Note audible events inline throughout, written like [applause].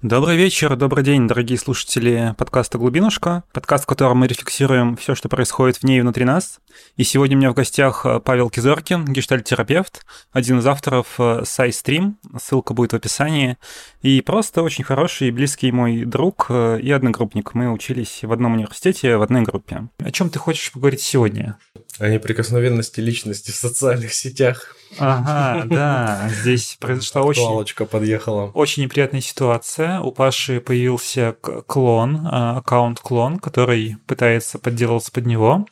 Добрый вечер, добрый день, дорогие слушатели подкаста «Глубинушка», подкаст, в котором мы рефлексируем все, что происходит в ней и внутри нас. И сегодня у меня в гостях э, Павел Кизоркин, гештальт-терапевт, один из авторов SciStream, э, ссылка будет в описании, и просто очень хороший и близкий мой друг э, и одногруппник. Мы учились в одном университете, в одной группе. О чем ты хочешь поговорить сегодня? О неприкосновенности личности в социальных сетях. Ага, да, здесь произошла очень... Палочка подъехала. Очень неприятная ситуация. У Паши появился клон, аккаунт-клон, который пытается подделаться под него.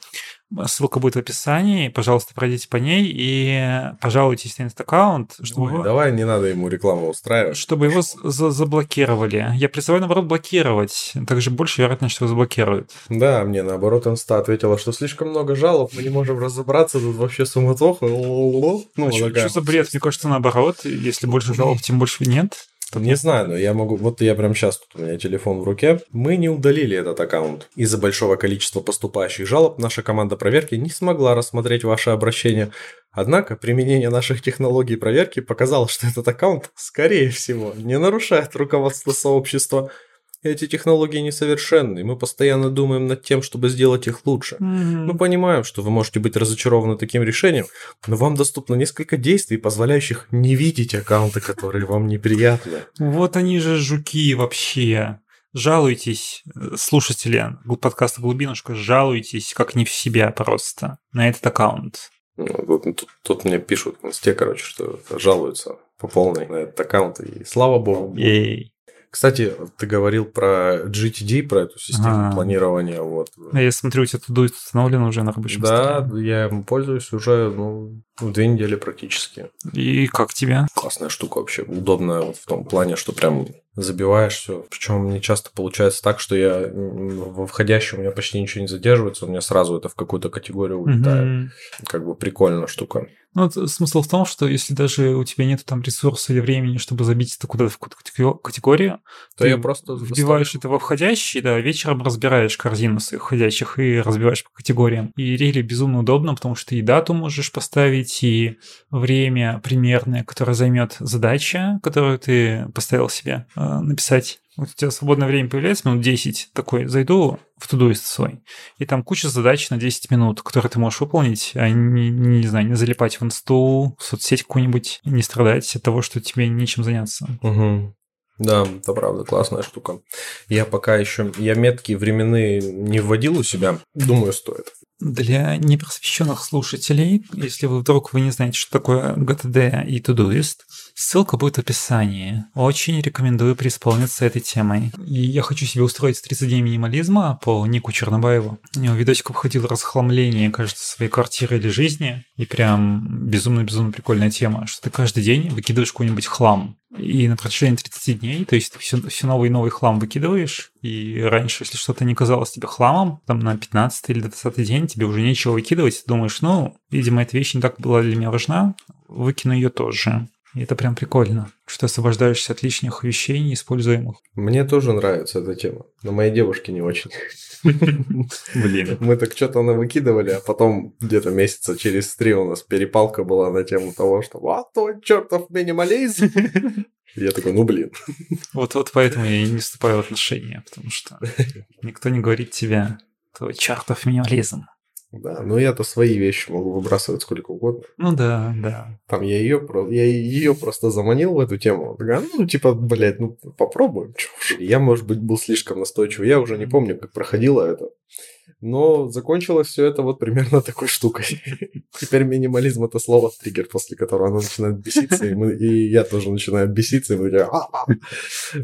Ссылка будет в описании. Пожалуйста, пройдите по ней и пожалуйтесь на этот аккаунт. Чтобы Ой, давай, не надо ему рекламу устраивать. Чтобы его за заблокировали. Я призываю, наоборот, блокировать. Также больше вероятность, что его заблокируют. Да, мне наоборот инста ответила, что слишком много жалоб, мы не можем разобраться, тут вообще суматоха. Ну, а что, что за бред? Мне кажется, наоборот. Если больше жалоб, тем больше нет. Не знаю, но я могу... Вот я прям сейчас, тут у меня телефон в руке. Мы не удалили этот аккаунт. Из-за большого количества поступающих жалоб наша команда проверки не смогла рассмотреть ваше обращение. Однако применение наших технологий проверки показало, что этот аккаунт, скорее всего, не нарушает руководство сообщества эти технологии несовершенны, мы постоянно думаем над тем, чтобы сделать их лучше. Mm-hmm. Мы понимаем, что вы можете быть разочарованы таким решением, но вам доступно несколько действий, позволяющих не видеть аккаунты, которые вам неприятны. Вот они же жуки вообще. Жалуйтесь, слушатели подкаста «Глубинушка», жалуйтесь как не в себя просто на этот аккаунт. Ну, тут, тут, тут мне пишут в инсте, короче, что жалуются по полной на этот аккаунт, и слава богу. Ей. Кстати, ты говорил про GTD, про эту систему а, планирования. Вот. Я смотрю, у тебя тут установлено уже на рабочем Да, столе. я им пользуюсь уже ну, две недели практически. И как тебе? Классная штука вообще, удобная в том плане, что прям забиваешь все. Причем не часто получается так, что я во входящем у меня почти ничего не задерживается, у меня сразу это в какую-то категорию улетает. Угу. Как бы прикольная штука. Ну, смысл в том, что если даже у тебя нет там ресурса или времени, чтобы забить это куда-то в какую-то категорию, то ты я просто вбиваешь это во входящий, да, вечером разбираешь корзину своих входящих и разбиваешь по категориям. И рели безумно удобно, потому что и дату можешь поставить, и время примерное, которое займет задача, которую ты поставил себе э, написать. Вот у тебя свободное время появляется, минут 10, такой, зайду в тудуист свой, и там куча задач на 10 минут, которые ты можешь выполнить, а не, не, не знаю, не залипать в инсту, в соцсеть какую-нибудь, не страдать от того, что тебе нечем заняться. Угу. Да, это правда классная штука. Я пока еще, я метки временные не вводил у себя, думаю, стоит. Для непросвещенных слушателей, если вы вдруг вы не знаете, что такое GTD и Todoist, ссылка будет в описании. Очень рекомендую преисполниться этой темой. И я хочу себе устроить 30 дней минимализма по Нику Чернобаеву. У него видосик выходил расхламление, кажется, своей квартиры или жизни. И прям безумно-безумно прикольная тема, что ты каждый день выкидываешь какой-нибудь хлам. И на протяжении 30 дней, то есть все, все новый и новый хлам выкидываешь, и раньше, если что-то не казалось тебе хламом, там на 15 или 20 день тебе уже нечего выкидывать, ты думаешь, ну, видимо, эта вещь не так была для меня важна, выкину ее тоже. И это прям прикольно, что освобождаешься от лишних вещей неиспользуемых. Мне тоже нравится эта тема, но моей девушке не очень. [laughs] Блин. Мы так что-то выкидывали, а потом где-то месяца через три у нас перепалка была на тему того, что вот твой чертов минимализм. Я такой, ну блин. Вот, вот поэтому я и не вступаю в отношения, потому что [laughs] никто не говорит тебе, твой чертов минимализм. Да, но я-то свои вещи могу выбрасывать сколько угодно. Ну да, да. Там я ее, я ее просто заманил в эту тему. Такая, ну, типа, блядь, ну попробуем. Я, может быть, был слишком настойчивый. Я уже не помню, как проходило это. Но закончилось все это вот примерно такой штукой. [laughs] Теперь минимализм это слово триггер, после которого оно начинает беситься, и, мы, и я тоже начинаю беситься, и мы такие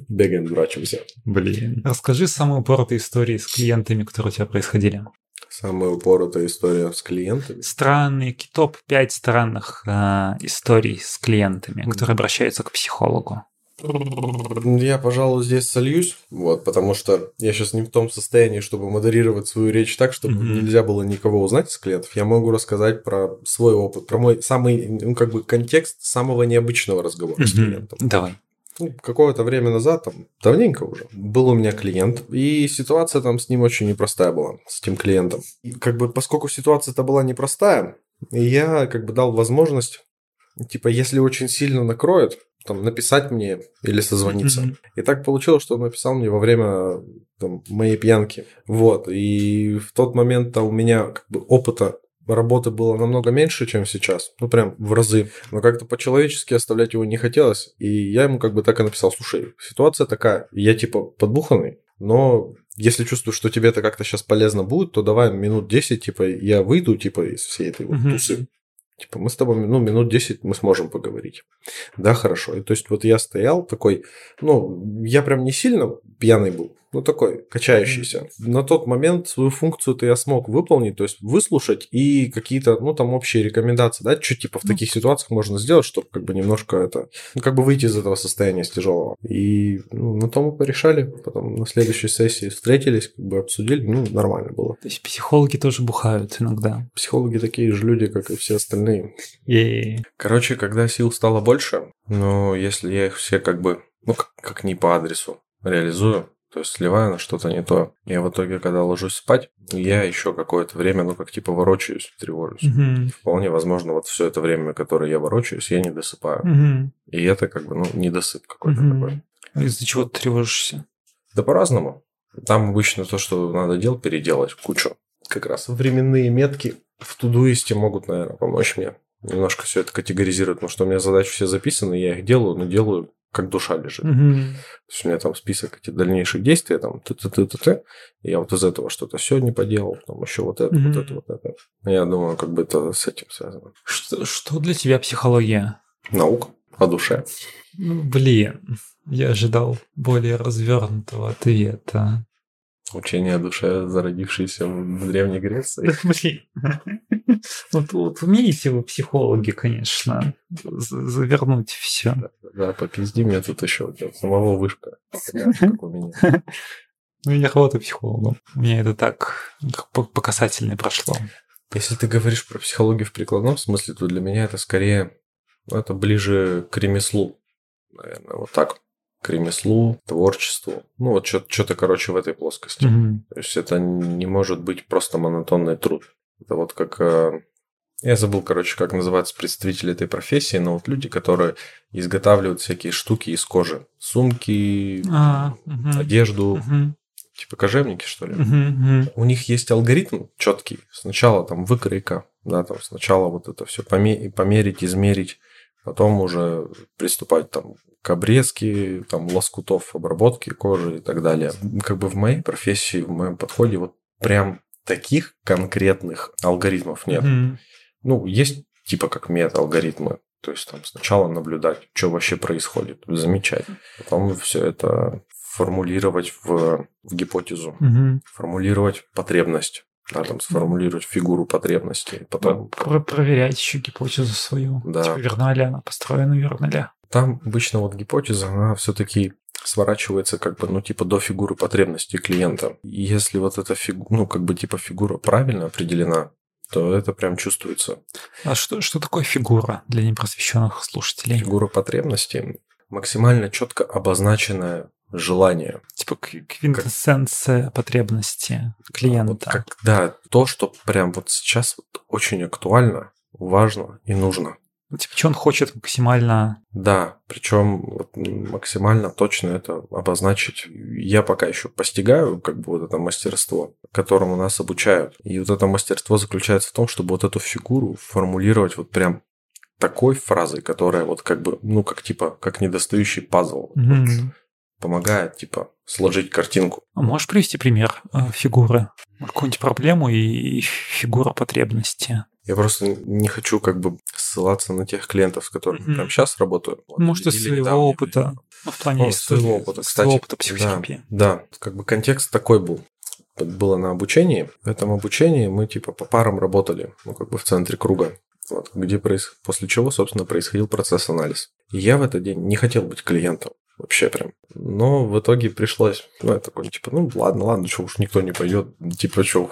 бегаем, дурачимся. Блин. Расскажи самые упоротые истории с клиентами, которые у тебя происходили. Самая упоротая история с клиентами? Странные, топ-5 странных э, историй с клиентами, которые обращаются к психологу. Я, пожалуй, здесь сольюсь, вот, потому что я сейчас не в том состоянии, чтобы модерировать свою речь так, чтобы mm-hmm. нельзя было никого узнать из клиентов. Я могу рассказать про свой опыт, про мой самый, ну, как бы контекст самого необычного разговора mm-hmm. с клиентом. Давай. Ну, какое-то время назад, там, давненько уже, был у меня клиент, и ситуация там с ним очень непростая была, с этим клиентом. И как бы, поскольку ситуация-то была непростая, я как бы дал возможность, типа, если очень сильно накроет, там, написать мне или созвониться. Mm-hmm. И так получилось, что он написал мне во время там, моей пьянки. Вот. И в тот момент у меня как бы опыта работы было намного меньше, чем сейчас. Ну, прям в разы. Но как-то по-человечески оставлять его не хотелось. И я ему как бы так и написал, слушай, ситуация такая, я типа подбуханный, но если чувствую, что тебе это как-то сейчас полезно будет, то давай минут 10, типа, я выйду, типа, из всей этой вот тусы. Типа, мы с тобой, ну, минут 10 мы сможем поговорить. Да, хорошо. И то есть, вот я стоял такой, ну, я прям не сильно пьяный был, ну, такой, качающийся. На тот момент свою функцию-то я смог выполнить, то есть выслушать и какие-то, ну, там, общие рекомендации, да, что, типа, в таких ситуациях можно сделать, чтобы, как бы, немножко это, ну, как бы выйти из этого состояния с тяжелого. И, ну, на том мы порешали, потом на следующей сессии встретились, как бы обсудили, ну, нормально было. То есть психологи тоже бухают иногда? Психологи такие же люди, как и все остальные. И... Короче, когда сил стало больше, ну, если я их все, как бы, ну, как, как не по адресу реализую, то есть сливаю на что-то не то. Я в итоге, когда ложусь спать, я еще какое-то время, ну, как типа ворочаюсь, тревожусь. Угу. Вполне возможно, вот все это время, которое я ворочаюсь, я не досыпаю. Угу. И это как бы, ну, недосып какой-то угу. такой. А из-за чего ты тревожишься? Да по-разному. Там обычно то, что надо делать, переделать кучу. Как раз временные метки в Тудуисте могут, наверное, помочь мне. Немножко все это категоризировать, потому что у меня задачи все записаны, я их делаю, но делаю как душа лежит. Угу. То есть у меня там список этих дальнейших действий, там ты я вот из этого что-то сегодня поделал, там еще вот это, угу. вот это, вот это. Я думаю, как бы это с этим связано. Что, что для тебя психология? Наука о душе. Ну, блин, я ожидал более развернутого ответа. Учение о душе, зародившееся в Древней Греции. Блин. Вот, вот умеете вы, психологи, конечно, завернуть все. Да, да, попизди мне тут еще самого вышка, [laughs] как у меня. Ну, я работаю психологом. У меня это так по касательной прошло. Если ты говоришь про психологию в прикладном смысле, то для меня это скорее, ну, это ближе к ремеслу, наверное, вот так к ремеслу, творчеству. Ну, вот что-то, короче, в этой плоскости. Mm-hmm. То есть это не может быть просто монотонный труд. Это вот как... Э, я забыл, короче, как называются представители этой профессии, но вот люди, которые изготавливают всякие штуки из кожи. Сумки, а, угу. одежду, угу. типа кожевники, что ли. Угу, У них есть алгоритм четкий. Сначала там выкройка, да, там сначала вот это все померить, измерить, потом уже приступать там к обрезке, там, лоскутов обработки кожи и так далее. Как бы в моей профессии, в моем подходе вот прям таких конкретных алгоритмов нет. Mm-hmm. Ну, есть типа как мета-алгоритмы. То есть там сначала наблюдать, что вообще происходит, замечать. Потом все это формулировать в, в гипотезу, угу. формулировать потребность, да, там сформулировать фигуру потребностей. Потом... Про проверять еще гипотезу свою. Да. Типа, верна ли она построена, верна ли. Там обычно вот гипотеза, она все-таки сворачивается как бы, ну, типа до фигуры потребностей клиента. Если вот эта фигура, ну, как бы типа фигура правильно определена, то это прям чувствуется. А что, что такое фигура для непросвещенных слушателей? Фигура потребностей максимально четко обозначенное желание. Типа квинтэссенция как... потребности клиента. Вот как, да, то, что прям вот сейчас вот очень актуально, важно и нужно. Ну, типа, что он хочет максимально... Да, причем вот максимально точно это обозначить. Я пока еще постигаю как бы вот это мастерство, которому нас обучают. И вот это мастерство заключается в том, чтобы вот эту фигуру формулировать вот прям такой фразой, которая вот как бы, ну, как типа, как недостающий пазл. Mm-hmm. Вот, помогает, типа, сложить картинку. А можешь привести пример э, фигуры? Какую-нибудь проблему и фигура потребности? Я просто не хочу как бы ссылаться на тех клиентов, с которыми mm-hmm. прямо сейчас работаю. Вот, Может, из своего опыта. Ну, в плане ну, своего опыта, кстати. Своего опыта психотерапии. Да, да, как бы контекст такой был. Было на обучении. В этом обучении мы типа по парам работали, ну, как бы в центре круга. Вот, где проис... после чего, собственно, происходил процесс анализ. И я в этот день не хотел быть клиентом. Вообще прям. Но в итоге пришлось, ну, я такой, типа, ну, ладно, ладно, что уж никто не пойдет, типа, что,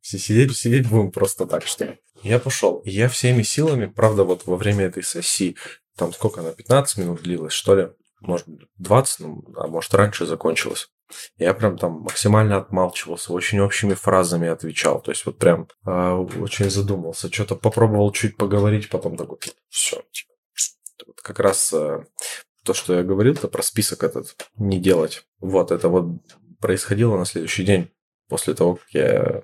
все сидеть, сидеть будем просто так, что ли. Я пошел. Я всеми силами, правда, вот во время этой сессии, там сколько она, 15 минут длилась, что ли? Может, 20, ну, а может, раньше закончилась. Я прям там максимально отмалчивался, очень общими фразами отвечал. То есть вот прям э, очень задумался. Что-то попробовал чуть поговорить, потом такой, все, типа, как раз э, то, что я говорил-то про список этот не делать. Вот, это вот происходило на следующий день после того, как я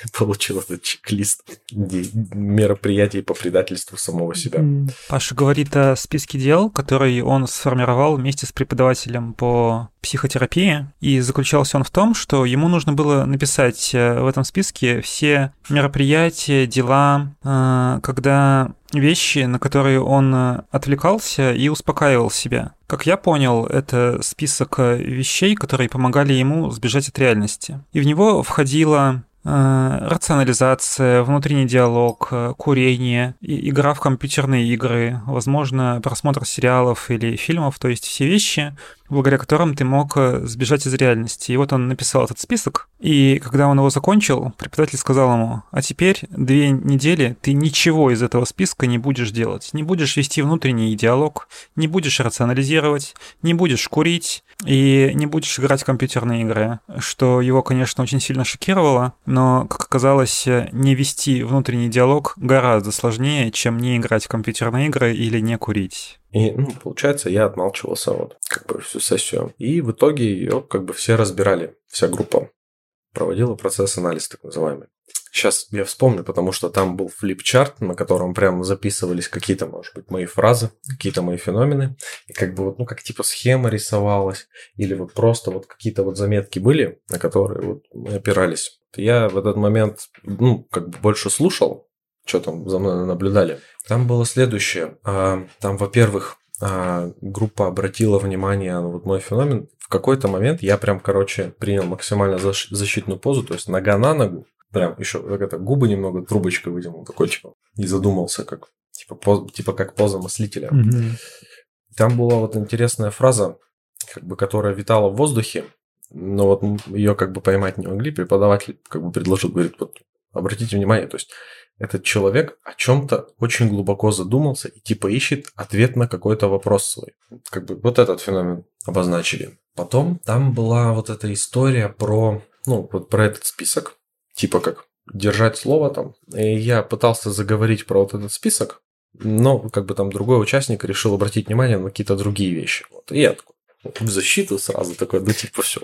[laughs] получил этот чек-лист мероприятий по предательству самого себя. Паша говорит о списке дел, который он сформировал вместе с преподавателем по психотерапии, и заключался он в том, что ему нужно было написать э, в этом списке все мероприятия, дела, э, когда вещи, на которые он э, отвлекался и успокаивал себя. Как я понял, это список вещей, которые помогали ему сбежать от реальности. И в него входило Э, рационализация, внутренний диалог, э, курение, игра в компьютерные игры, возможно, просмотр сериалов или фильмов, то есть все вещи, благодаря которым ты мог э, сбежать из реальности. И вот он написал этот список, и когда он его закончил, преподаватель сказал ему, а теперь две недели ты ничего из этого списка не будешь делать, не будешь вести внутренний диалог, не будешь рационализировать, не будешь курить и не будешь играть в компьютерные игры, что его, конечно, очень сильно шокировало, но, как оказалось, не вести внутренний диалог гораздо сложнее, чем не играть в компьютерные игры или не курить. И, ну, получается, я отмалчивался вот как бы всю сессию. И в итоге ее как бы все разбирали, вся группа проводила процесс анализ так называемый. Сейчас я вспомню, потому что там был флипчарт, на котором прямо записывались какие-то, может быть, мои фразы, какие-то мои феномены. И как бы вот, ну, как типа схема рисовалась, или вот просто вот какие-то вот заметки были, на которые вот мы опирались. Я в этот момент, ну, как бы больше слушал, что там за мной наблюдали. Там было следующее. А, там, во-первых, а, группа обратила внимание на вот мой феномен. В какой-то момент я прям, короче, принял максимально защитную позу, то есть нога на ногу, прям еще как это, губы немного трубочкой вытянул, такой типа, и задумался, как типа, поз, типа как поза мыслителя. Mm-hmm. Там была вот интересная фраза, как бы, которая витала в воздухе, но вот ее как бы поймать не могли. Преподаватель как бы предложил, говорит, вот обратите внимание, то есть этот человек о чем-то очень глубоко задумался и типа ищет ответ на какой-то вопрос свой. Как бы вот этот феномен обозначили. Потом там была вот эта история про, ну, вот про этот список, типа как держать слово там. И я пытался заговорить про вот этот список, но как бы там другой участник решил обратить внимание на какие-то другие вещи. Вот. И я такой в защиту сразу такой, ну типа все.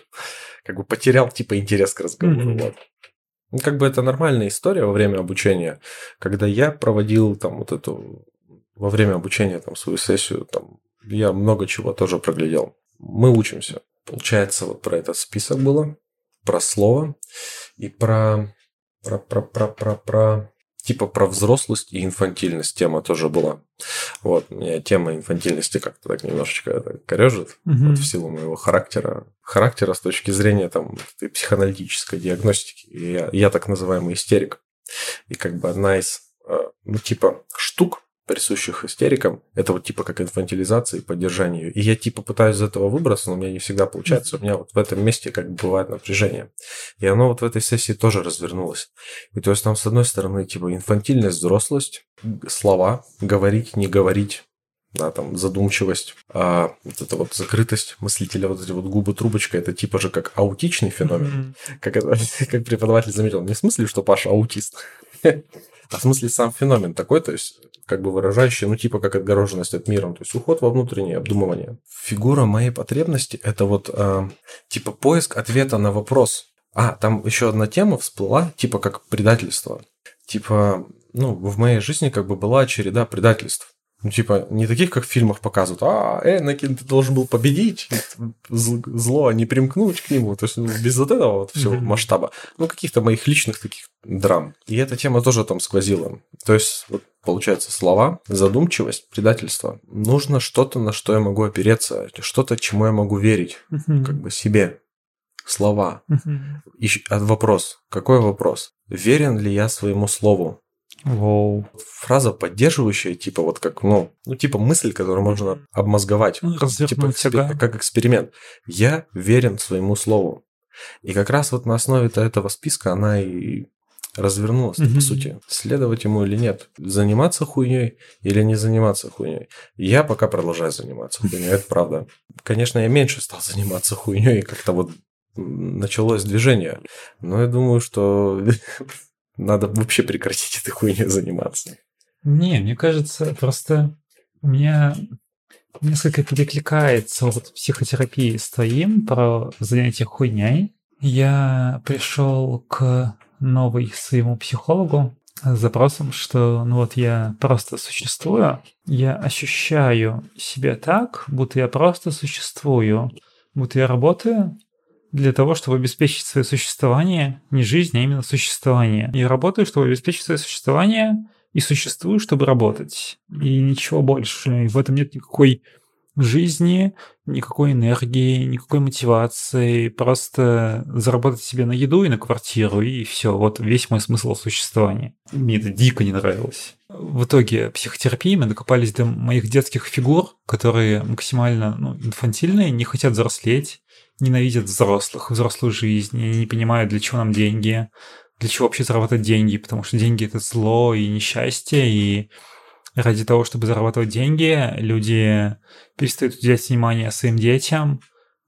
Как бы потерял типа интерес к разговору. Mm-hmm. Вот. Ну, как бы это нормальная история во время обучения, когда я проводил там вот эту во время обучения там свою сессию, там я много чего тоже проглядел. Мы учимся. Получается, вот про этот список было, про слово и про про про про про, про типа про взрослость и инфантильность тема тоже была. Вот, меня тема инфантильности как-то так немножечко это корежит угу. вот в силу моего характера. Характера с точки зрения там психоаналитической диагностики. Я, я так называемый истерик. И как бы одна из, э, ну, типа, штук, присущих истерикам, это вот типа как инфантилизация и поддержание ее. И я типа пытаюсь из этого выбраться, но у меня не всегда получается. У меня вот в этом месте как бы бывает напряжение. И оно вот в этой сессии тоже развернулось. И то есть там с одной стороны типа инфантильность, взрослость, слова, говорить, не говорить, да, там задумчивость, а вот эта вот закрытость мыслителя, вот эти вот губы трубочка, это типа же как аутичный феномен, mm-hmm. как, это, [laughs] как преподаватель заметил, не в смысле, что Паша аутист, [laughs] а в смысле сам феномен такой, то есть как бы выражающий, ну, типа как отгороженность от мира, то есть уход во внутреннее обдумывание. Фигура моей потребности – это вот э, типа поиск ответа на вопрос. А, там еще одна тема всплыла, типа как предательство. Типа, ну, в моей жизни как бы была череда предательств. Ну, типа, не таких, как в фильмах показывают, а, Энакин, ты должен был победить зло, а не примкнуть к нему. То есть, ну, без вот этого вот всего масштаба. Ну, каких-то моих личных таких драм. И эта тема тоже там сквозила. То есть, вот, получается, слова, задумчивость, предательство. Нужно что-то, на что я могу опереться, что-то, чему я могу верить, как бы себе. Слова. И а вопрос. Какой вопрос? Верен ли я своему слову? Воу. Фраза поддерживающая, типа вот как, ну, ну типа мысль, которую можно обмозговать. Ну, типа экспер... как эксперимент. Я верен своему слову. И как раз вот на основе этого списка она и развернулась, mm-hmm. по сути. Следовать ему или нет. Заниматься хуйней или не заниматься хуйней. Я пока продолжаю заниматься хуйней, это правда. Конечно, я меньше стал заниматься хуйней, как-то вот началось движение. Но я думаю, что [laughs] надо вообще прекратить этой хуйней заниматься. Не, мне кажется, просто у меня несколько перекликается вот психотерапии с твоим про занятие хуйней. Я пришел к новой своему психологу с запросом, что ну вот я просто существую, я ощущаю себя так, будто я просто существую, будто я работаю для того, чтобы обеспечить свое существование, не жизнь, а именно существование. Я работаю, чтобы обеспечить свое существование, и существую, чтобы работать. И ничего больше. И в этом нет никакой жизни, никакой энергии, никакой мотивации, просто заработать себе на еду и на квартиру, и все. Вот весь мой смысл существования. Мне это дико не нравилось. В итоге психотерапии мы докопались до моих детских фигур, которые максимально ну, инфантильные, не хотят взрослеть, ненавидят взрослых, взрослую жизнь, и не понимают, для чего нам деньги, для чего вообще зарабатывать деньги, потому что деньги это зло и несчастье, и ради того, чтобы зарабатывать деньги, люди перестают уделять внимание своим детям,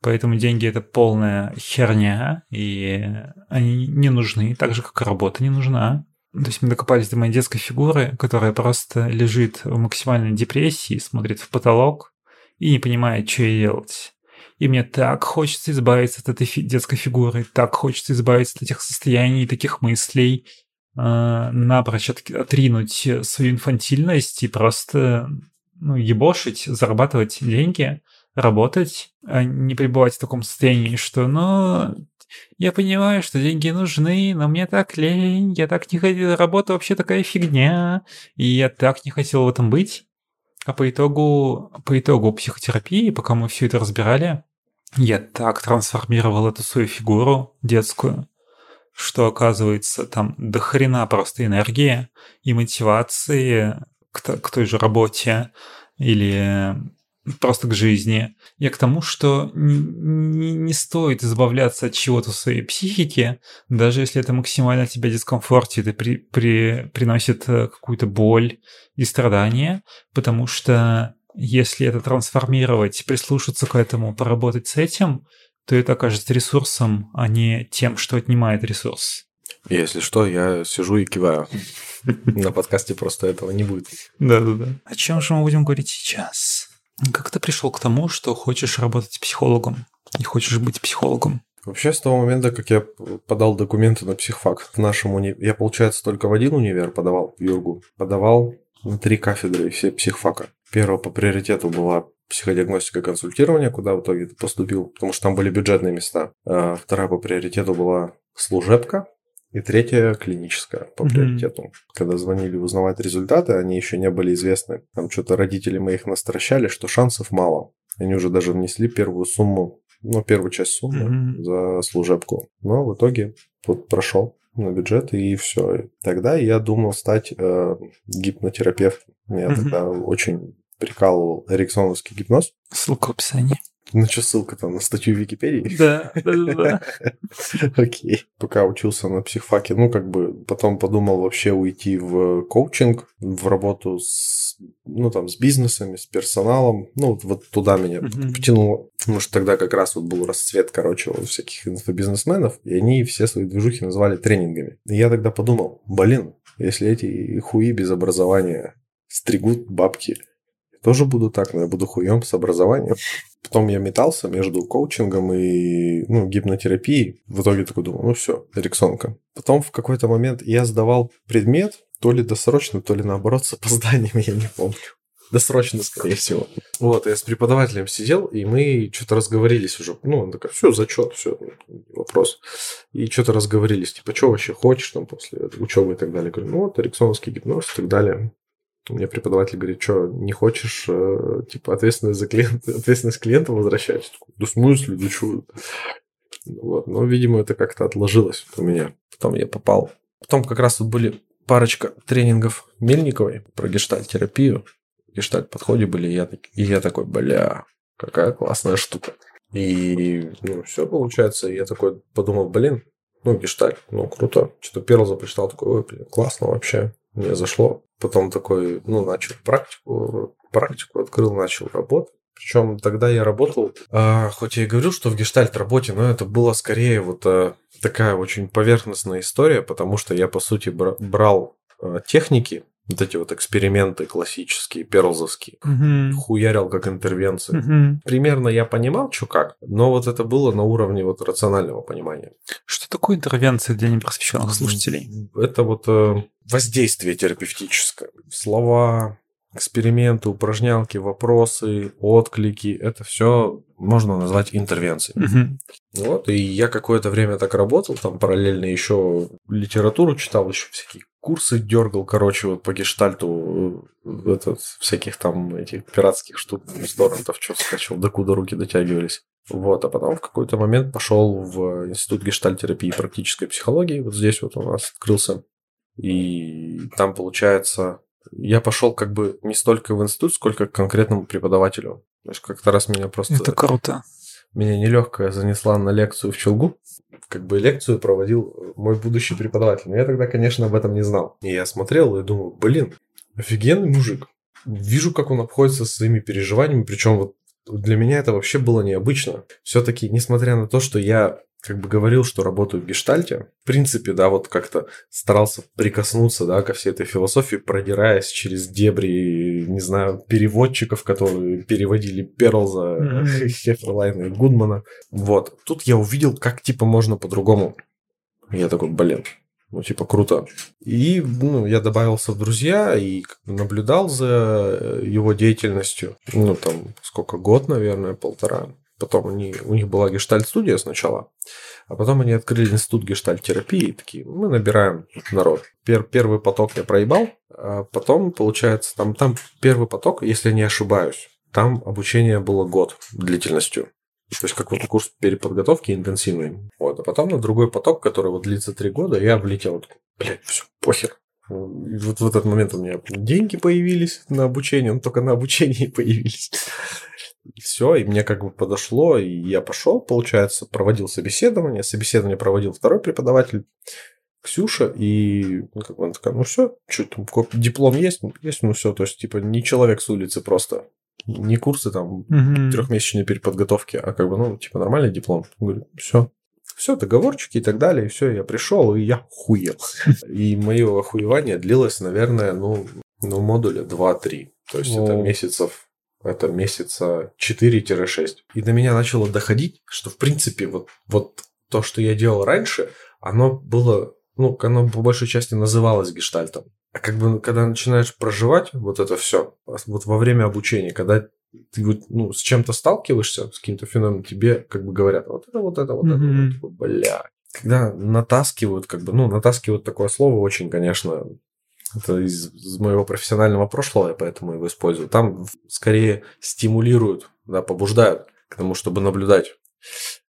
поэтому деньги это полная херня, и они не нужны, так же, как и работа не нужна. То есть мы докопались до моей детской фигуры, которая просто лежит в максимальной депрессии, смотрит в потолок и не понимает, что ей делать. И мне так хочется избавиться от этой фи- детской фигуры, так хочется избавиться от этих состояний, таких мыслей, э, напрочь от, отринуть свою инфантильность и просто ну, ебошить, зарабатывать деньги, работать, а не пребывать в таком состоянии, что, ну, я понимаю, что деньги нужны, но мне так лень, я так не хотел, работа вообще такая фигня, и я так не хотел в этом быть. А по итогу, по итогу психотерапии, пока мы все это разбирали, я так трансформировал эту свою фигуру детскую, что оказывается там до хрена просто энергии и мотивации к, к той же работе или просто к жизни. Я к тому, что не, не стоит избавляться от чего-то в своей психике, даже если это максимально тебя дискомфортит и при, при, приносит э, какую-то боль и страдания, потому что если это трансформировать, прислушаться к этому, поработать с этим, то это окажется ресурсом, а не тем, что отнимает ресурс. Если что, я сижу и киваю. [laughs] На подкасте просто этого не будет. Да-да-да. О чем же мы будем говорить сейчас? Как ты пришел к тому, что хочешь работать психологом и хочешь быть психологом? Вообще, с того момента, как я подал документы на психфак в нашем уни... Я, получается, только в один универ подавал, Юргу. Подавал три кафедры все психфака. Первая по приоритету была психодиагностика и консультирование, куда в итоге ты поступил, потому что там были бюджетные места. А вторая по приоритету была служебка, и третья клиническая по mm-hmm. приоритету. Когда звонили узнавать результаты, они еще не были известны. Там что-то родители моих настращали, что шансов мало. Они уже даже внесли первую сумму, ну, первую часть суммы mm-hmm. за служебку. Но в итоге вот прошел на бюджет и все. Тогда я думал стать э, гипнотерапевтом. Меня mm-hmm. тогда очень прикалывал эриксоновский гипноз. Ссылка в описании. Ну что, ссылка там на статью в Википедии? Да, да, да. [laughs] Окей. Пока учился на психфаке, ну, как бы потом подумал вообще уйти в коучинг, в работу с, ну, там, с бизнесами, с персоналом. Ну, вот туда меня потянуло. Потому что тогда как раз вот был расцвет, короче, у всяких инфобизнесменов, и они все свои движухи называли тренингами. И я тогда подумал, блин, если эти хуи без образования стригут бабки, тоже буду так, но я буду хуем с образованием. Потом я метался между коучингом и ну, гипнотерапией. В итоге такой думал, ну все, эриксонка. Потом в какой-то момент я сдавал предмет, то ли досрочно, то ли наоборот с опозданием, [laughs] я не помню. Досрочно, скорее всего. Вот, я с преподавателем сидел, и мы что-то разговорились уже. Ну, он такой, все, зачет, все, вопрос. И что-то разговорились, типа, что вообще хочешь там после учебы и так далее. Говорю, ну вот, эриксоновский гипноз и так далее. У меня преподаватель говорит, что не хочешь, э, типа, ответственность за клиента, [laughs] ответственность клиента возвращать? Да в смысле, да что? Вот, но, видимо, это как-то отложилось у меня. Потом я попал. Потом как раз тут были парочка тренингов Мельниковой про гештальт-терапию. Гештальт-подходе были, и я, и я такой, бля, какая классная штука. И, ну, все получается. И я такой подумал, блин, ну, гештальт, ну, круто. Что-то Перлза прочитал, такой, ой, блин, классно вообще. Мне зашло. Потом такой, ну, начал практику, практику открыл, начал работать. Причем тогда я работал, э, хоть я и говорил, что в гештальт работе, но это было скорее вот э, такая очень поверхностная история, потому что я, по сути, брал э, техники Вот эти вот эксперименты классические, перлзовские. Мгм. Хуярил как интервенции. Мгм. Примерно я понимал, что как, но вот это было на уровне вот рационального понимания. Что такое интервенция для непросвещенных слушателей? Это вот э, воздействие терапевтическое. Слова, эксперименты, упражнялки, вопросы, отклики. Это все можно назвать интервенцией. Мгм. Вот, и я какое-то время так работал, там параллельно еще литературу читал, еще всякие курсы дергал, короче, вот по гештальту, э, этот, всяких там этих пиратских штук с торрентов, что скачал, докуда руки дотягивались. Вот, а потом в какой-то момент пошел в Институт гештальтерапии и практической психологии, вот здесь вот у нас открылся. И там, получается, я пошел как бы не столько в институт, сколько к конкретному преподавателю. То есть как-то раз меня просто... Это круто. Меня нелегкая занесла на лекцию в Челгу. Как бы лекцию проводил мой будущий преподаватель. Но я тогда, конечно, об этом не знал. И я смотрел и думаю, блин, офигенный мужик. Вижу, как он обходится со своими переживаниями. Причем вот для меня это вообще было необычно. Все-таки, несмотря на то, что я как бы говорил, что работаю в гештальте, в принципе, да, вот как-то старался прикоснуться, да, ко всей этой философии, продираясь через дебри, не знаю, переводчиков, которые переводили Перлза. [laughs] Хеферлайна и Гудмана. Вот. Тут я увидел, как, типа, можно по-другому. Я такой, блин, ну, типа, круто. И, ну, я добавился в друзья и наблюдал за э, его деятельностью. Ну, там, сколько, год, наверное, полтора. Потом они, у них была гештальт-студия сначала, а потом они открыли институт гештальт-терапии и такие, мы набираем народ. Пер- первый поток я проебал, а потом, получается, там, там первый поток, если не ошибаюсь, там обучение было год длительностью. То есть как вот курс переподготовки интенсивный. Вот. А потом на другой поток, который вот длится три года, я влетел. Блядь, все, похер. И вот в этот момент у меня деньги появились на обучение, но только на обучение [laughs] появились. Все, и мне как бы подошло, и я пошел, получается, проводил собеседование. Собеседование проводил второй преподаватель, Ксюша, и ну, как бы она такая, ну все, что там, диплом есть? Есть, ну все, то есть, типа, не человек с улицы просто, не курсы там Мгм. трехмесячной переподготовки, а как бы, ну, типа, нормальный диплом. Говорю, все. Все, договорчики и так далее, и все, я пришел, и я хуел. И мое охуевание длилось, наверное, ну, ну модуля 2-3. То есть это О. месяцев, это месяца 4-6. И до меня начало доходить, что, в принципе, вот, вот то, что я делал раньше, оно было, ну, оно по большей части называлось гештальтом. А как бы, когда начинаешь проживать вот это все, вот во время обучения, когда ты ну, с чем-то сталкиваешься, с каким-то феноменом, тебе как бы говорят, вот это, вот это, вот это, Мгм. вот, типа, бля. Когда натаскивают, как бы, ну, натаскивают такое слово очень, конечно, это из, из моего профессионального прошлого, я поэтому его использую. Там скорее стимулируют, да, побуждают к тому, чтобы наблюдать.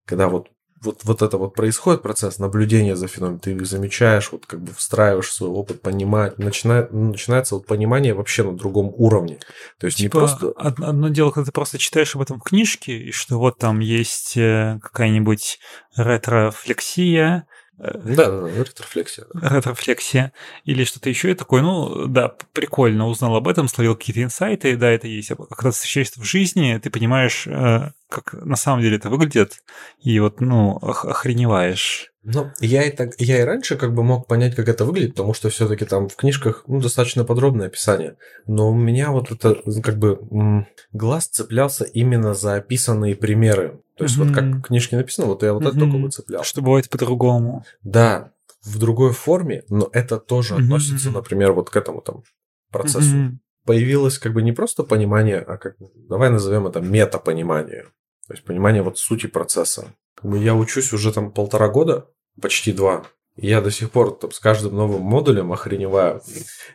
Когда вот, вот, вот это вот происходит процесс наблюдения за феноменом, ты их замечаешь, вот как бы встраиваешь свой опыт, понимать, начинает, начинается вот понимание вообще на другом уровне. То есть не Типа, просто... од- одно дело, когда ты просто читаешь об этом в книжке, и что вот там есть э, какая-нибудь ретрофлексия, Да, да, да, ретрофлексия. да. ретрофлексия или что-то еще, и такой, ну, да, прикольно, узнал об этом, словил какие-то инсайты, да, это есть. А когда ты встречаешься в жизни, ты понимаешь, э, как на самом деле это выглядит, и вот, ну, ох- охреневаешь. Ну, я и, так, я и раньше как бы мог понять, как это выглядит, потому что все-таки там в книжках ну, достаточно подробное описание. Но у меня вот это как бы глаз цеплялся именно за описанные примеры. То есть вот как в книжке написано, вот я вот это Мгм. только выцеплял. Что бывает по-другому. Да, в другой форме, но это тоже Мгм. относится, например, вот к этому там процессу. Мгм. Появилось как бы не просто понимание, а как, давай назовем это метапонимание. То есть понимание вот сути процесса. Как бы я учусь уже там полтора года, почти два. И я до сих пор там, с каждым новым модулем охреневаю.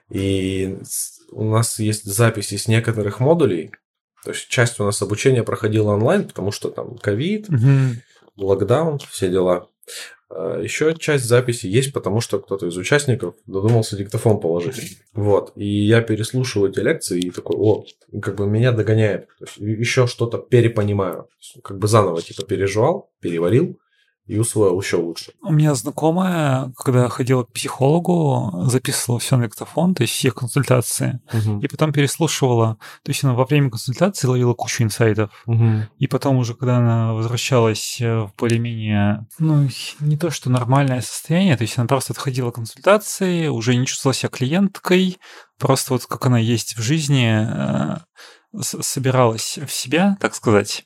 И у нас есть записи с некоторых модулей. То есть часть у нас обучения проходила онлайн, потому что там ковид, Мгм. локдаун, все дела. Еще часть записи есть, потому что кто-то из участников додумался диктофон положить. Вот. И я переслушиваю эти лекции и такой, о, как бы меня догоняет. То есть еще что-то перепонимаю. Как бы заново типа переживал, переварил. И усвоил еще лучше. У меня знакомая, когда ходила к психологу, записывала все на диктофон, то есть все консультации, угу. и потом переслушивала. То есть она во время консультации ловила кучу инсайтов. Угу. И потом уже, когда она возвращалась в более-менее, ну, не то что нормальное состояние, то есть она просто отходила консультации, уже не чувствовала себя клиенткой, просто вот как она есть в жизни, э, собиралась в себя, так сказать,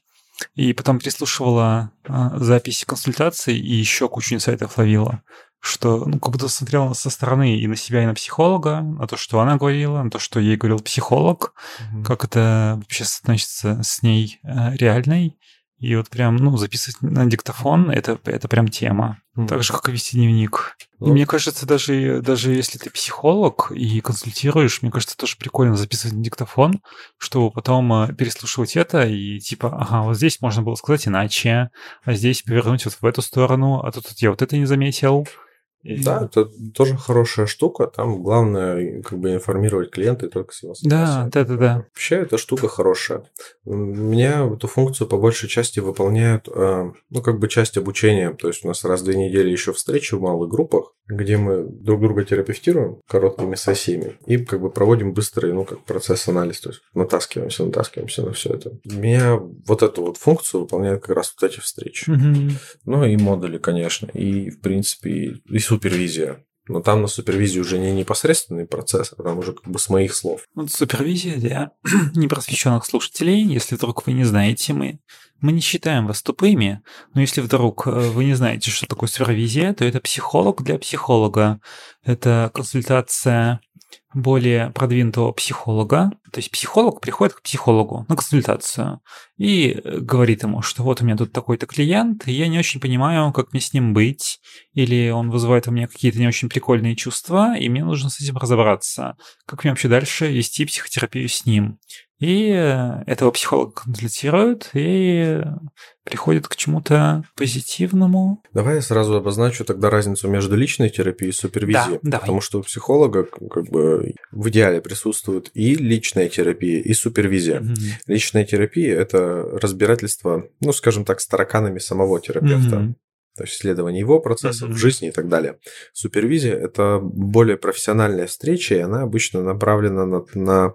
и потом переслушивала а, запись консультаций и еще кучу инсайтов ловила, что ну, как будто смотрела со стороны и на себя, и на психолога, на то, что она говорила, на то, что ей говорил психолог, mm-hmm. как это вообще соотносится с ней э, реальной. И вот прям, ну, записывать на диктофон это, это прям тема. Mm. Так же, как и вести дневник. Mm. И мне кажется, даже, даже если ты психолог и консультируешь, мне кажется, тоже прикольно записывать на диктофон, чтобы потом э, переслушивать это и типа, ага, вот здесь можно было сказать иначе, а здесь повернуть вот в эту сторону, а тут, тут я вот это не заметил. Да, это тоже хорошая штука. Там главное как бы информировать клиента и только с его согласия. Да, да, да, да. Вообще эта штука хорошая. У меня эту функцию по большей части выполняют, э, ну, как бы часть обучения. То есть у нас раз в две недели еще встречи в малых группах, где мы друг друга терапевтируем короткими сессиями и как бы проводим быстрый, ну, как процесс-анализ. То есть натаскиваемся, натаскиваемся на все это. У меня вот эту вот функцию выполняют как раз вот эти встречи. Угу. Ну, и модули, конечно. И, в принципе, и супервизия. Но там на супервизии уже не непосредственный процесс, а там уже как бы с моих слов. Вот супервизия для [clears throat] непросвещенных слушателей, если вдруг вы не знаете, мы, мы не считаем вас тупыми, но если вдруг э, вы не знаете, что такое супервизия, то это психолог для психолога. Это консультация более продвинутого психолога. То есть психолог приходит к психологу на консультацию и э, говорит ему, что вот у меня тут такой-то клиент, и я не очень понимаю, как мне с ним быть, или он вызывает у меня какие-то не очень прикольные чувства, и мне нужно с этим разобраться. Как мне вообще дальше вести психотерапию с ним? И э, этого психолога консультируют и приходит к чему-то позитивному. Давай я сразу обозначу тогда разницу между личной терапией и супервизией. Да, давай. Потому что у психолога как бы в идеале присутствует и личная терапия, и супервизия. Угу. Личная терапия – это разбирательство, ну, скажем так, с тараканами самого терапевта. Угу то есть исследование его процессов mm-hmm. в жизни и так далее. Супервизия – это более профессиональная встреча, и она обычно направлена на, на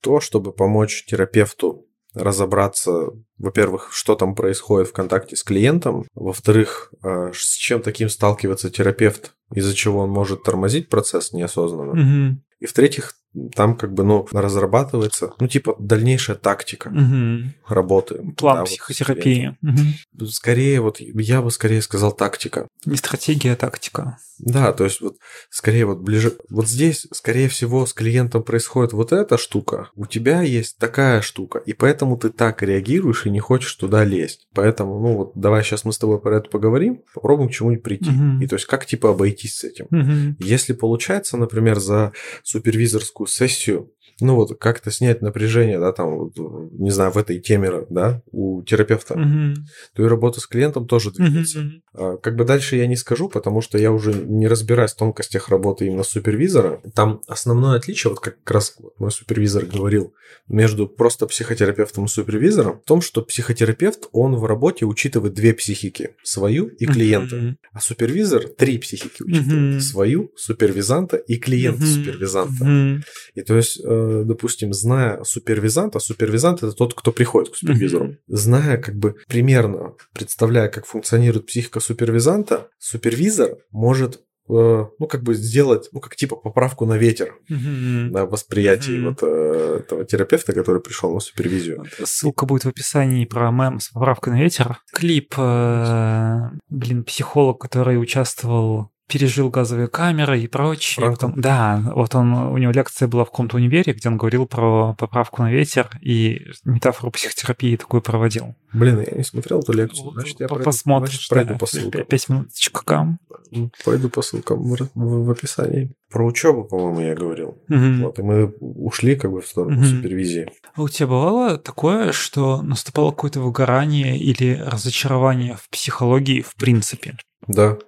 то, чтобы помочь терапевту разобраться, во-первых, что там происходит в контакте с клиентом, во-вторых, э, с чем таким сталкивается терапевт, из-за чего он может тормозить процесс неосознанно. Mm-hmm. И в-третьих, там как бы, ну, разрабатывается, ну, типа, дальнейшая тактика угу. работы. План да, психотерапии. Вот, угу. Скорее, вот, я бы скорее сказал тактика. Не стратегия, а тактика. Да, то есть вот скорее вот ближе... Вот здесь, скорее всего, с клиентом происходит вот эта штука, у тебя есть такая штука, и поэтому ты так реагируешь и не хочешь туда лезть. Поэтому, ну вот, давай сейчас мы с тобой про это поговорим, попробуем к чему-нибудь прийти. Угу. И то есть как типа обойтись с этим. Угу. Если получается, например, за супервизорскую сессию ну вот как-то снять напряжение, да, там, вот, не знаю, в этой теме, да, у терапевта, mm-hmm. то и работа с клиентом тоже двигается. Mm-hmm. Как бы дальше я не скажу, потому что я уже не разбираюсь в тонкостях работы именно супервизора. Там основное отличие, вот как раз мой супервизор говорил, между просто психотерапевтом и супервизором, в том, что психотерапевт, он в работе учитывает две психики, свою и клиента. Mm-hmm. А супервизор три психики учитывает, mm-hmm. свою, супервизанта и клиента mm-hmm. супервизанта. Mm-hmm. И то есть э, допустим, зная супервизанта, супервизант это тот, кто приходит к супервизору, mm-hmm. зная как бы примерно, представляя, как функционирует психика супервизанта, супервизор может э, ну, как бы сделать, ну, как типа поправку на ветер mm-hmm. на восприятии mm-hmm. вот э, этого терапевта, который пришел на супервизию. Ссылка будет в описании про мем с поправкой на ветер. Клип, э, блин, психолог, который участвовал пережил газовые камеры и прочее. Потом, да, вот он, у него лекция была в каком-то универе, где он говорил про поправку на ветер и метафору психотерапии такую проводил. Блин, я не смотрел эту лекцию. Значит, я Посмотришь, пройду, пройду по ссылкам. Пять минуточек кам. Пойду по ссылкам в, в, в описании. Про учебу, по-моему, я говорил. Угу. Вот, и мы ушли как бы в сторону угу. супервизии. А у тебя бывало такое, что наступало какое-то выгорание или разочарование в психологии в принципе? Да.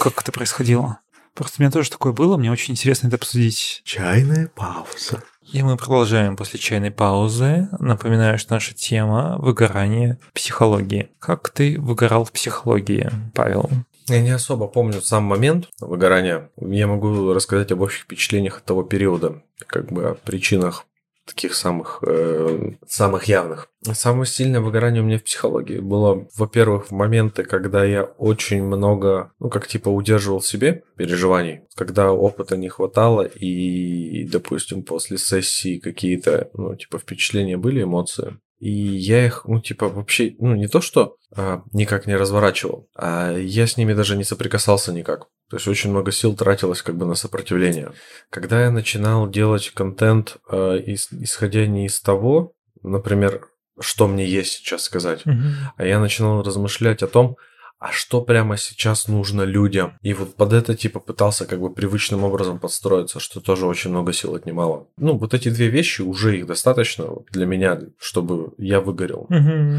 Как это происходило? Просто у меня тоже такое было, мне очень интересно это обсудить. Чайная пауза. И мы продолжаем после чайной паузы. Напоминаю, что наша тема – выгорание в психологии. Как ты выгорал в психологии, Павел? Я не особо помню сам момент выгорания. Я могу рассказать об общих впечатлениях от того периода, как бы о причинах таких самых, э, самых явных. Самое сильное выгорание у меня в психологии было, во-первых, в моменты, когда я очень много, ну, как типа удерживал себе переживаний, когда опыта не хватало, и, допустим, после сессии какие-то, ну, типа впечатления были, эмоции, и я их, ну, типа, вообще, ну, не то, что а, никак не разворачивал, а я с ними даже не соприкасался никак. То есть очень много сил тратилось как бы на сопротивление. Когда я начинал делать контент, э, исходя не из того, например, что мне есть сейчас сказать, угу. а я начинал размышлять о том, а что прямо сейчас нужно людям. И вот под это типа пытался как бы привычным образом подстроиться, что тоже очень много сил отнимало. Ну, вот эти две вещи, уже их достаточно для меня, чтобы я выгорел. Угу.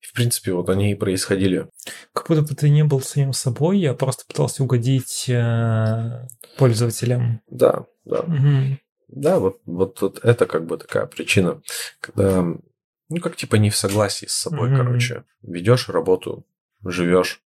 И, в принципе, вот они и происходили. Как будто бы ты не был самим собой, я просто пытался угодить э, пользователям. Да, да. Угу. Да, вот, вот, вот это как бы такая причина, когда ну, как типа не в согласии с собой, mm короче. Ведешь работу, живешь.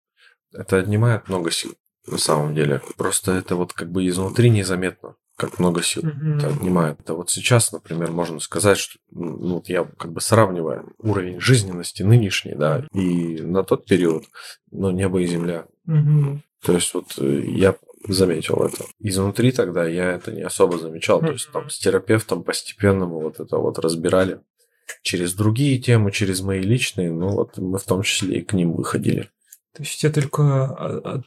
Это отнимает много сил, на самом деле. Просто это вот как бы изнутри незаметно, как много сил mm-hmm. это отнимает. Это вот сейчас, например, можно сказать, что ну, вот я как бы сравниваю уровень жизненности нынешний, да, и на тот период, но небо и земля. Mm-hmm. То есть вот э, я заметил это. Изнутри тогда я это не особо замечал. То есть там с терапевтом постепенно мы вот это вот разбирали через другие темы, через мои личные, ну вот мы в том числе и к ним выходили. То есть у тебя только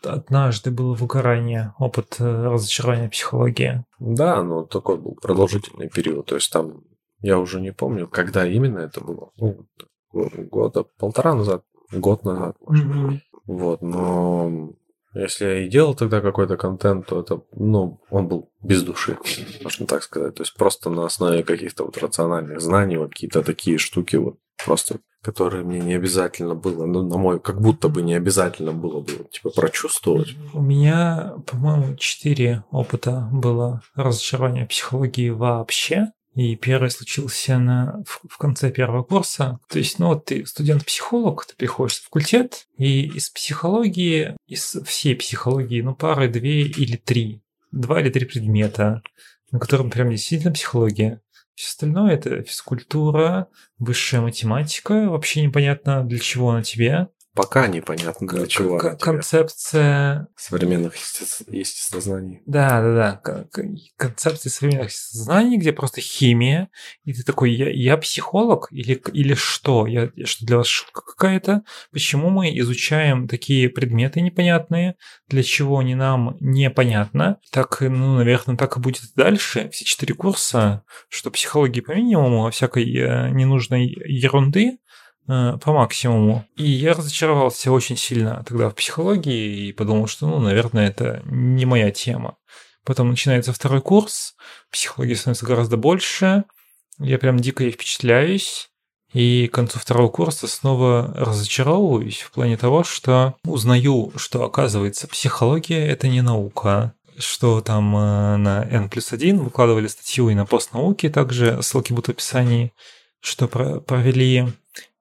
однажды было выгорание, опыт э, разочарования психологии? Да, но такой был продолжительный период. То есть там, я уже не помню, когда именно это было. Ну, года полтора назад, год назад, может. Mm-hmm. Вот, но если я и делал тогда какой-то контент, то это, ну, он был без души, можно так сказать. То есть просто на основе каких-то вот рациональных знаний, вот какие-то такие штуки вот просто, которые мне не обязательно было, ну, на мой, как будто бы не обязательно было бы, типа, прочувствовать. У меня, по-моему, четыре опыта было разочарования психологии вообще. И первый случился на, в, в конце первого курса. То есть, ну вот ты студент-психолог, ты приходишь в факультет, и из психологии, из всей психологии, ну пары, две или три, два или три предмета, на котором прям действительно психология. Все остальное это физкультура, высшая математика, вообще непонятно для чего она тебе. Пока непонятно для чего. К- концепция современных естествознаний. Да, да, да. Концепция современных естествознаний, где просто химия, и ты такой, я, я психолог или, или что? Я, что для вас шутка какая-то? Почему мы изучаем такие предметы непонятные? Для чего они нам непонятно? Так, ну, наверное, так и будет дальше. Все четыре курса, что психологии по минимуму, а всякой э, ненужной ерунды, по максимуму. И я разочаровался очень сильно тогда в психологии и подумал, что, ну, наверное, это не моя тема. Потом начинается второй курс, психологии становится гораздо больше, я прям дико ей впечатляюсь. И к концу второго курса снова разочаровываюсь в плане того, что узнаю, что оказывается психология – это не наука, что там э, на N плюс 1 выкладывали статью и на постнауке также, ссылки будут в описании, что провели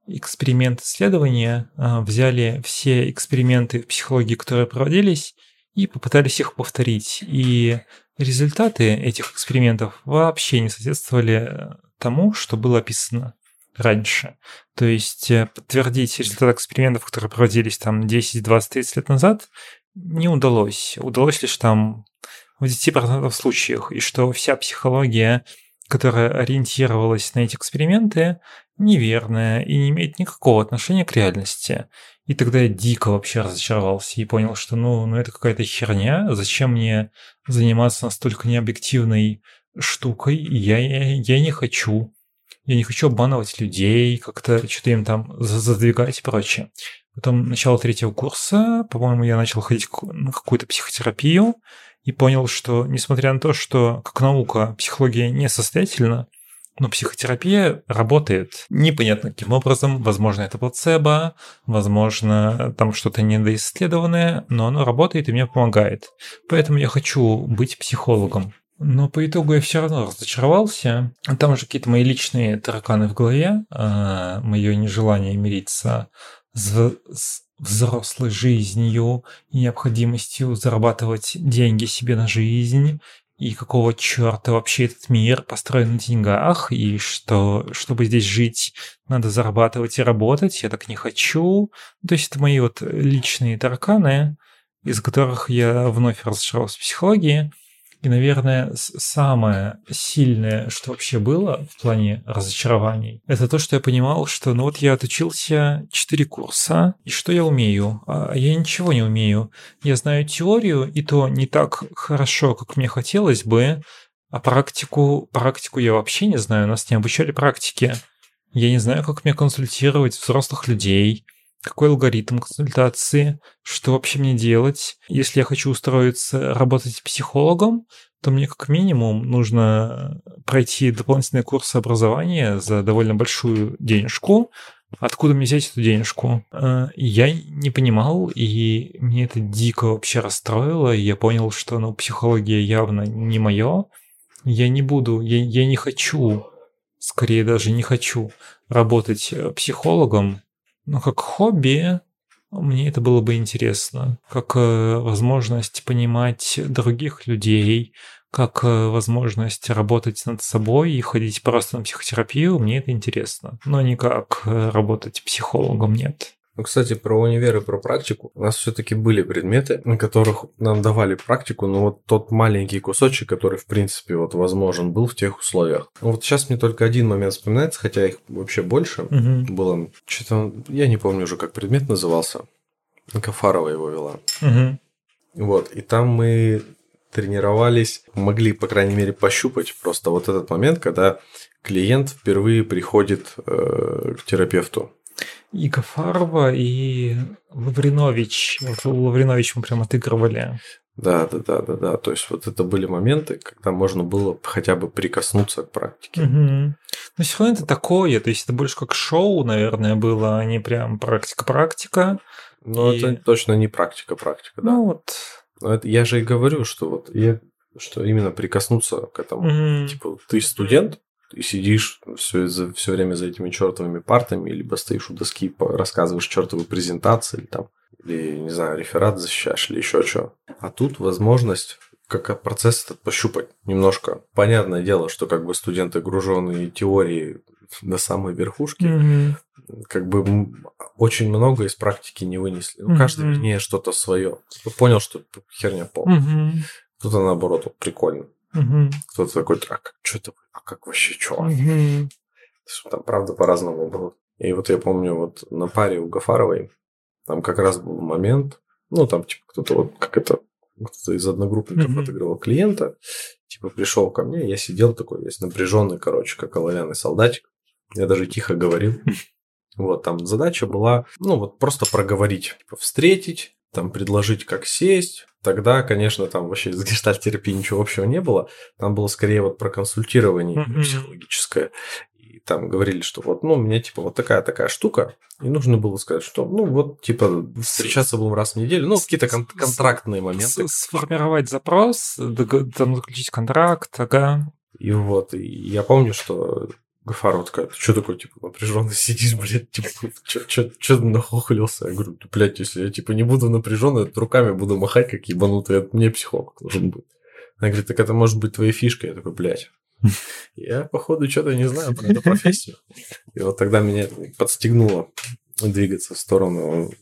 эксперимент исследования, а, взяли все эксперименты в психологии, которые проводились, и попытались их повторить. И результаты этих экспериментов вообще не соответствовали тому, что было описано раньше. То есть э, подтвердить результаты экспериментов, которые проводились там 10, 20, 30 лет назад, не удалось. Удалось лишь там в 10% случаях, и что вся психология, которая ориентировалась на эти эксперименты, неверная и не имеет никакого отношения к реальности. И тогда я дико вообще разочаровался и понял, что ну, ну это какая-то херня, зачем мне заниматься настолько необъективной штукой, я, я, я не хочу. Я не хочу обманывать людей, как-то что-то им там задвигать и прочее. Потом начало третьего курса, по-моему, я начал ходить на какую-то психотерапию и понял, что несмотря на то, что как наука психология несостоятельна, но психотерапия работает непонятно каким образом. Возможно, это плацебо, возможно, там что-то недоисследованное, но оно работает и мне помогает. Поэтому я хочу быть психологом. Но по итогу я все равно разочаровался. Там же какие-то мои личные тараканы в голове, а, мое нежелание мириться с взрослой жизнью и необходимостью зарабатывать деньги себе на жизнь, и какого черта вообще этот мир построен на деньгах, и что, чтобы здесь жить, надо зарабатывать и работать, я так не хочу. То есть это мои вот личные тараканы, из которых я вновь разочаровался в психологии – и, наверное, самое сильное, что вообще было в плане разочарований, это то, что я понимал, что ну вот я отучился 4 курса, и что я умею? А я ничего не умею. Я знаю теорию, и то не так хорошо, как мне хотелось бы, а практику, практику я вообще не знаю, нас не обучали практике. Я не знаю, как мне консультировать взрослых людей, какой алгоритм консультации, что вообще мне делать. Если я хочу устроиться работать психологом, то мне как минимум нужно пройти дополнительные курсы образования за довольно большую денежку. Откуда мне взять эту денежку? Э, я не понимал, и мне это дико вообще расстроило. Я понял, что ну, психология явно не мое. Я не буду, я, я не хочу, скорее даже не хочу работать э, психологом, но как хобби мне это было бы интересно, как э, возможность понимать других людей, как э, возможность работать над собой и ходить просто на психотерапию, мне это интересно. Но не как э, работать психологом, нет. Ну, кстати, про универ и про практику. У нас все-таки были предметы, на которых нам давали практику, но вот тот маленький кусочек, который, в принципе, вот возможен был в тех условиях. Ну, вот сейчас мне только один момент вспоминается, хотя их вообще больше угу. было. Что-то, я не помню уже, как предмет назывался. Кафарова его вела. Угу. Вот, и там мы тренировались, могли, по крайней мере, пощупать просто вот этот момент, когда клиент впервые приходит э, к терапевту. И Гафарова, и Лавринович. Вот Лавринович мы прям отыгрывали. Да, да, да, да, да. То есть вот это были моменты, когда можно было хотя бы прикоснуться к практике. Угу. Но все равно это такое, то есть это больше как шоу, наверное, было, а не прям практика-практика. Ну, и... это точно не практика-практика, да. Ну вот. Но это, я же и говорю, что вот я, что именно прикоснуться к этому. Угу. Типа, ты студент, и сидишь все, за, все время за этими чертовыми партами, либо стоишь у доски, рассказываешь чертовую презентацию, или там, или, не знаю, реферат защищаешь, или еще что. А тут возможность как процесс этот пощупать немножко. Понятное дело, что как бы студенты, груженные теории до самой верхушки, mm-hmm. как бы очень много из практики не вынесли. Ну, mm-hmm. каждый, вернее, что-то свое. Понял, что херня полная. Mm-hmm. Кто-то наоборот, вот, прикольно. Угу. Кто-то такой, а как, что это, а как вообще, что? Угу. Там, правда, по-разному было. И вот я помню, вот на паре у Гафаровой, там как раз был момент, ну, там, типа, кто-то вот, как это, кто-то из одногруппников mm-hmm. отыгрывал клиента, типа, пришел ко мне, я сидел такой весь напряженный, короче, как оловянный солдатик. Я даже тихо говорил. [laughs] Вот, там задача была, ну, вот просто проговорить, типа, встретить, там, предложить, как сесть, Тогда, конечно, там вообще с гештальт-терапией ничего общего не было. Там было скорее вот про консультирование mm-hmm. психологическое. И там говорили, что вот, ну, у меня типа вот такая-такая штука. И нужно было сказать, что, ну, вот, типа, встречаться будем раз в неделю. Ну, какие-то кон- контрактные моменты. Сформировать запрос, там, заключить контракт, ага. И вот, и я помню, что Гафарова такая, ты что такой, типа, напряженно сидишь, блядь, типа, что ты нахохлился? Я говорю, блядь, если я, типа, не буду напряженно, руками буду махать, как ебанутый, это мне психолог должен быть. Она говорит, так это может быть твоей фишкой. Я такой, блядь. Я, походу, что-то не знаю про эту профессию. И вот тогда меня подстегнуло двигаться в сторону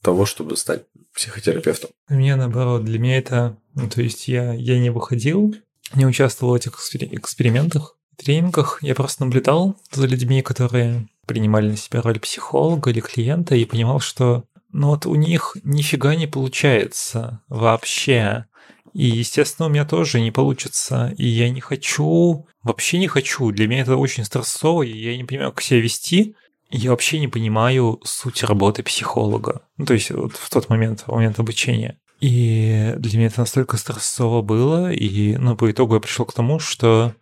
того, чтобы стать психотерапевтом. У меня, наоборот, для меня это... Ну, то есть я, я не выходил, не участвовал в этих экспериментах, тренингах я просто наблюдал за людьми, которые принимали на себя роль психолога или клиента, и понимал, что ну вот у них нифига не получается вообще. И, естественно, у меня тоже не получится. И я не хочу, вообще не хочу. Для меня это очень стрессово, и я не понимаю, как себя вести. Я вообще не понимаю суть работы психолога. Ну, то есть вот в тот момент, в момент обучения. И для меня это настолько стрессово было, и ну, по итогу я пришел к тому, что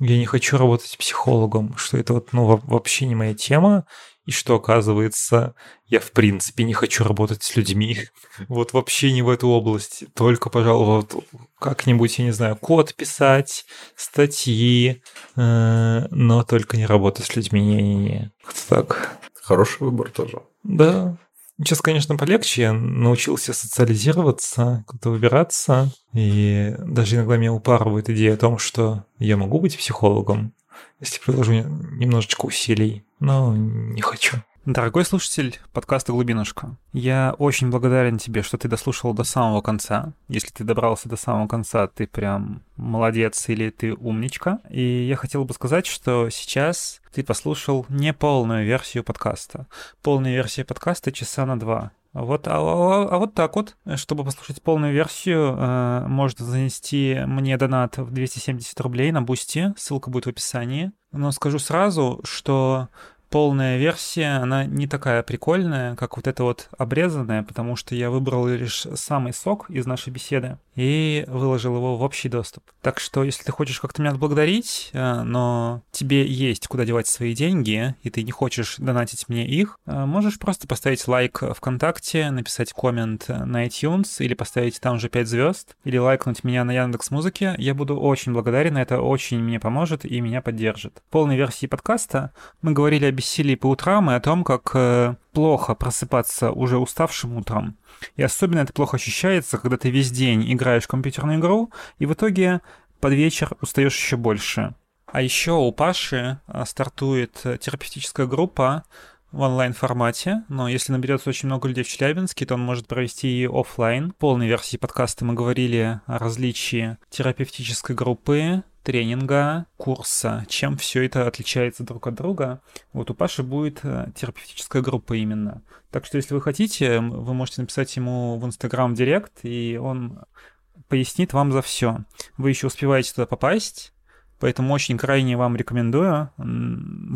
я не хочу работать психологом, что это вот, ну, вообще не моя тема, и что оказывается, я в принципе не хочу работать с людьми. [laughs] Вот вообще не в эту область. Только, пожалуй, вот как-нибудь, я не знаю, код писать, статьи, э, но только не работать с людьми. Не-не-не. Так. Хороший выбор тоже. Да. Сейчас, конечно, полегче. Я научился социализироваться, как-то выбираться. И даже иногда меня упарывает идея о том, что я могу быть психологом, если приложу немножечко усилий, но не хочу. Дорогой слушатель подкаста «Глубинушка», я очень благодарен тебе, что ты дослушал до самого конца. Если ты добрался до самого конца, ты прям молодец или ты умничка. И я хотел бы сказать, что сейчас ты послушал не полную версию подкаста. Полная версия подкаста часа на два. Вот, а, а, а вот так вот, чтобы послушать полную версию, э, можно занести мне донат в 270 рублей на Boosty, ссылка будет в описании. Но скажу сразу, что полная версия, она не такая прикольная, как вот эта вот обрезанная, потому что я выбрал лишь самый сок из нашей беседы и выложил его в общий доступ. Так что, если ты хочешь как-то меня отблагодарить, э, но тебе есть куда девать свои деньги, и ты не хочешь донатить мне их, э, можешь просто поставить лайк ВКонтакте, написать коммент на iTunes или поставить там же 5 звезд, или лайкнуть меня на Яндекс Музыке. Я буду очень благодарен, это очень мне поможет и меня поддержит. В полной версии подкаста мы говорили о бессилии по утрам и о том, как э, плохо просыпаться уже уставшим утром. И особенно это плохо ощущается, когда ты весь день играешь в компьютерную игру, и в итоге под вечер устаешь еще больше. А еще у Паши э, стартует терапевтическая группа в онлайн-формате, но если наберется очень много людей в Челябинске, то он может провести и офлайн. В полной версии подкаста мы говорили о различии терапевтической группы, тренинга, курса, чем все это отличается друг от друга. Вот у Паши будет э, терапевтическая группа именно. Так что, если вы хотите, вы можете написать ему в Инстаграм Директ, и он пояснит вам за все. Вы еще успеваете туда попасть, поэтому очень крайне вам рекомендую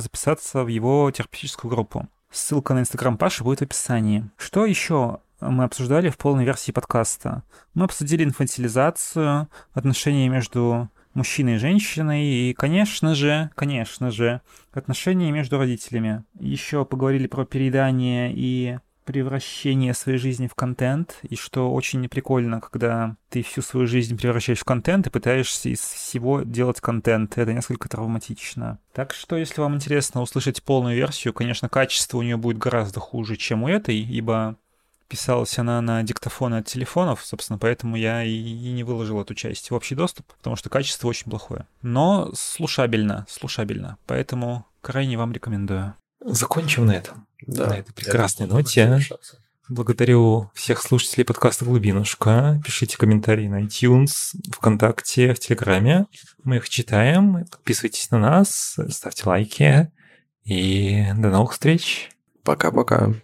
записаться в его терапевтическую группу. Ссылка на Инстаграм Паши будет в описании. Что еще мы обсуждали в полной версии подкаста? Мы обсудили инфантилизацию, отношения между мужчиной и женщиной, и, конечно же, конечно же, отношения между родителями. Еще поговорили про переедание и превращение своей жизни в контент, и что очень неприкольно, когда ты всю свою жизнь превращаешь в контент и пытаешься из всего делать контент. Это несколько травматично. Так что, если вам интересно услышать полную версию, конечно, качество у нее будет гораздо хуже, чем у этой, ибо писалась она на диктофоны от телефонов, собственно, поэтому я и, не выложил эту часть в общий доступ, потому что качество очень плохое. Но слушабельно, слушабельно, поэтому крайне вам рекомендую. Закончим на этом. Да. На этой прекрасной ноте. Благодарю всех слушателей подкаста «Глубинушка». Пишите комментарии на iTunes, ВКонтакте, в Телеграме. Мы их читаем. Подписывайтесь на нас, ставьте лайки. И до новых встреч. Пока-пока.